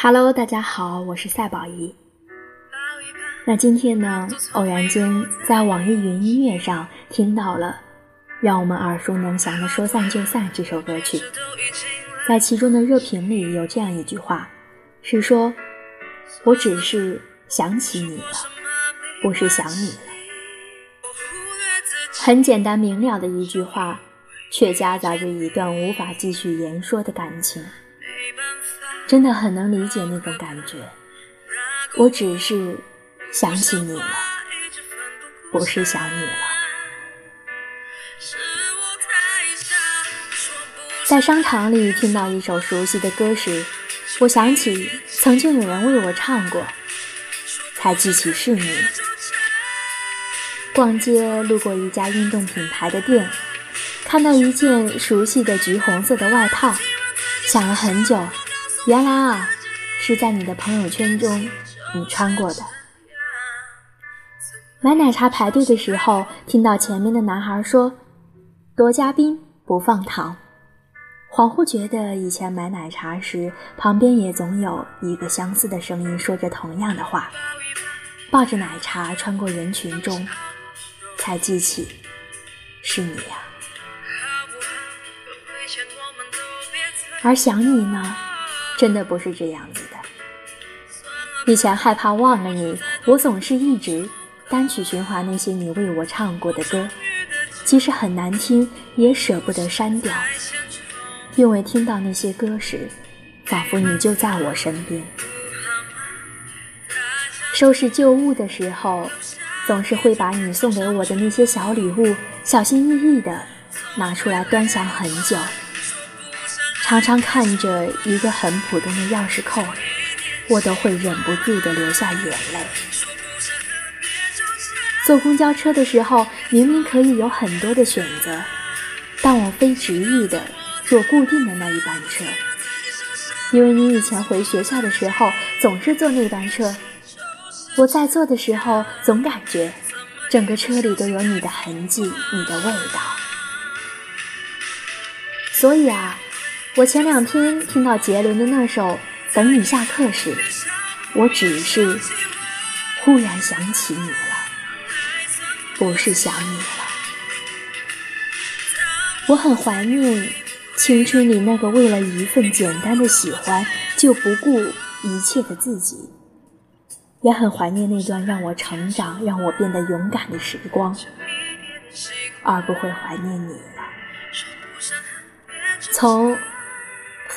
Hello，大家好，我是赛宝仪。那今天呢，偶然间在网易云音乐上听到了让我们耳熟能详的《说散就散》这首歌曲，在其中的热评里有这样一句话，是说：“我只是想起你了，不是想你了。”很简单明了的一句话，却夹杂着一段无法继续言说的感情。真的很能理解那种感觉，我只是想起你了，不是想你了。在商场里听到一首熟悉的歌时，我想起曾经有人为我唱过，才记起是你。逛街路过一家运动品牌的店，看到一件熟悉的橘红色的外套，想了很久。原来啊，是在你的朋友圈中你穿过的。买奶茶排队的时候，听到前面的男孩说：“多加冰不放糖。”恍惚觉得以前买奶茶时，旁边也总有一个相似的声音说着同样的话。抱着奶茶穿过人群中，才记起是你呀。而想你呢？真的不是这样子的。以前害怕忘了你，我总是一直单曲循环那些你为我唱过的歌，即使很难听，也舍不得删掉，因为听到那些歌时，仿佛你就在我身边。收拾旧物的时候，总是会把你送给我的那些小礼物，小心翼翼地拿出来端详很久。常常看着一个很普通的钥匙扣，我都会忍不住的流下眼泪。坐公交车的时候，明明可以有很多的选择，但我非执意的坐固定的那一班车，因为你以前回学校的时候总是坐那班车，我在坐的时候总感觉整个车里都有你的痕迹，你的味道，所以啊。我前两天听到杰伦的那首《等你下课时》，我只是忽然想起你了，不是想你了。我很怀念青春里那个为了一份简单的喜欢就不顾一切的自己，也很怀念那段让我成长、让我变得勇敢的时光，而不会怀念你了。从。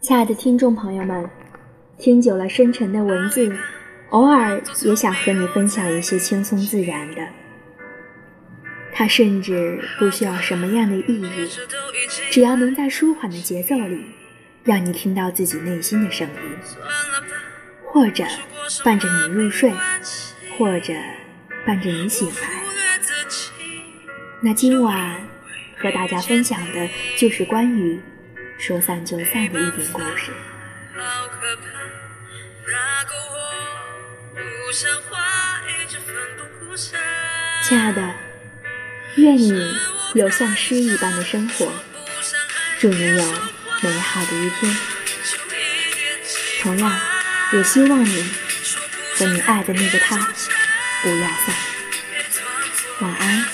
亲爱的听众朋友们，听久了深沉的文字，偶尔也想和你分享一些轻松自然的。它甚至不需要什么样的意义，只要能在舒缓的节奏里，让你听到自己内心的声音，或者伴着你入睡，或者伴着你醒来。那今晚和大家分享的就是关于。说散就散的一点故事。亲爱的，愿你有像诗一般的生活，祝你有美好的一天。同样，也希望你和你爱的那个他不要散。晚安。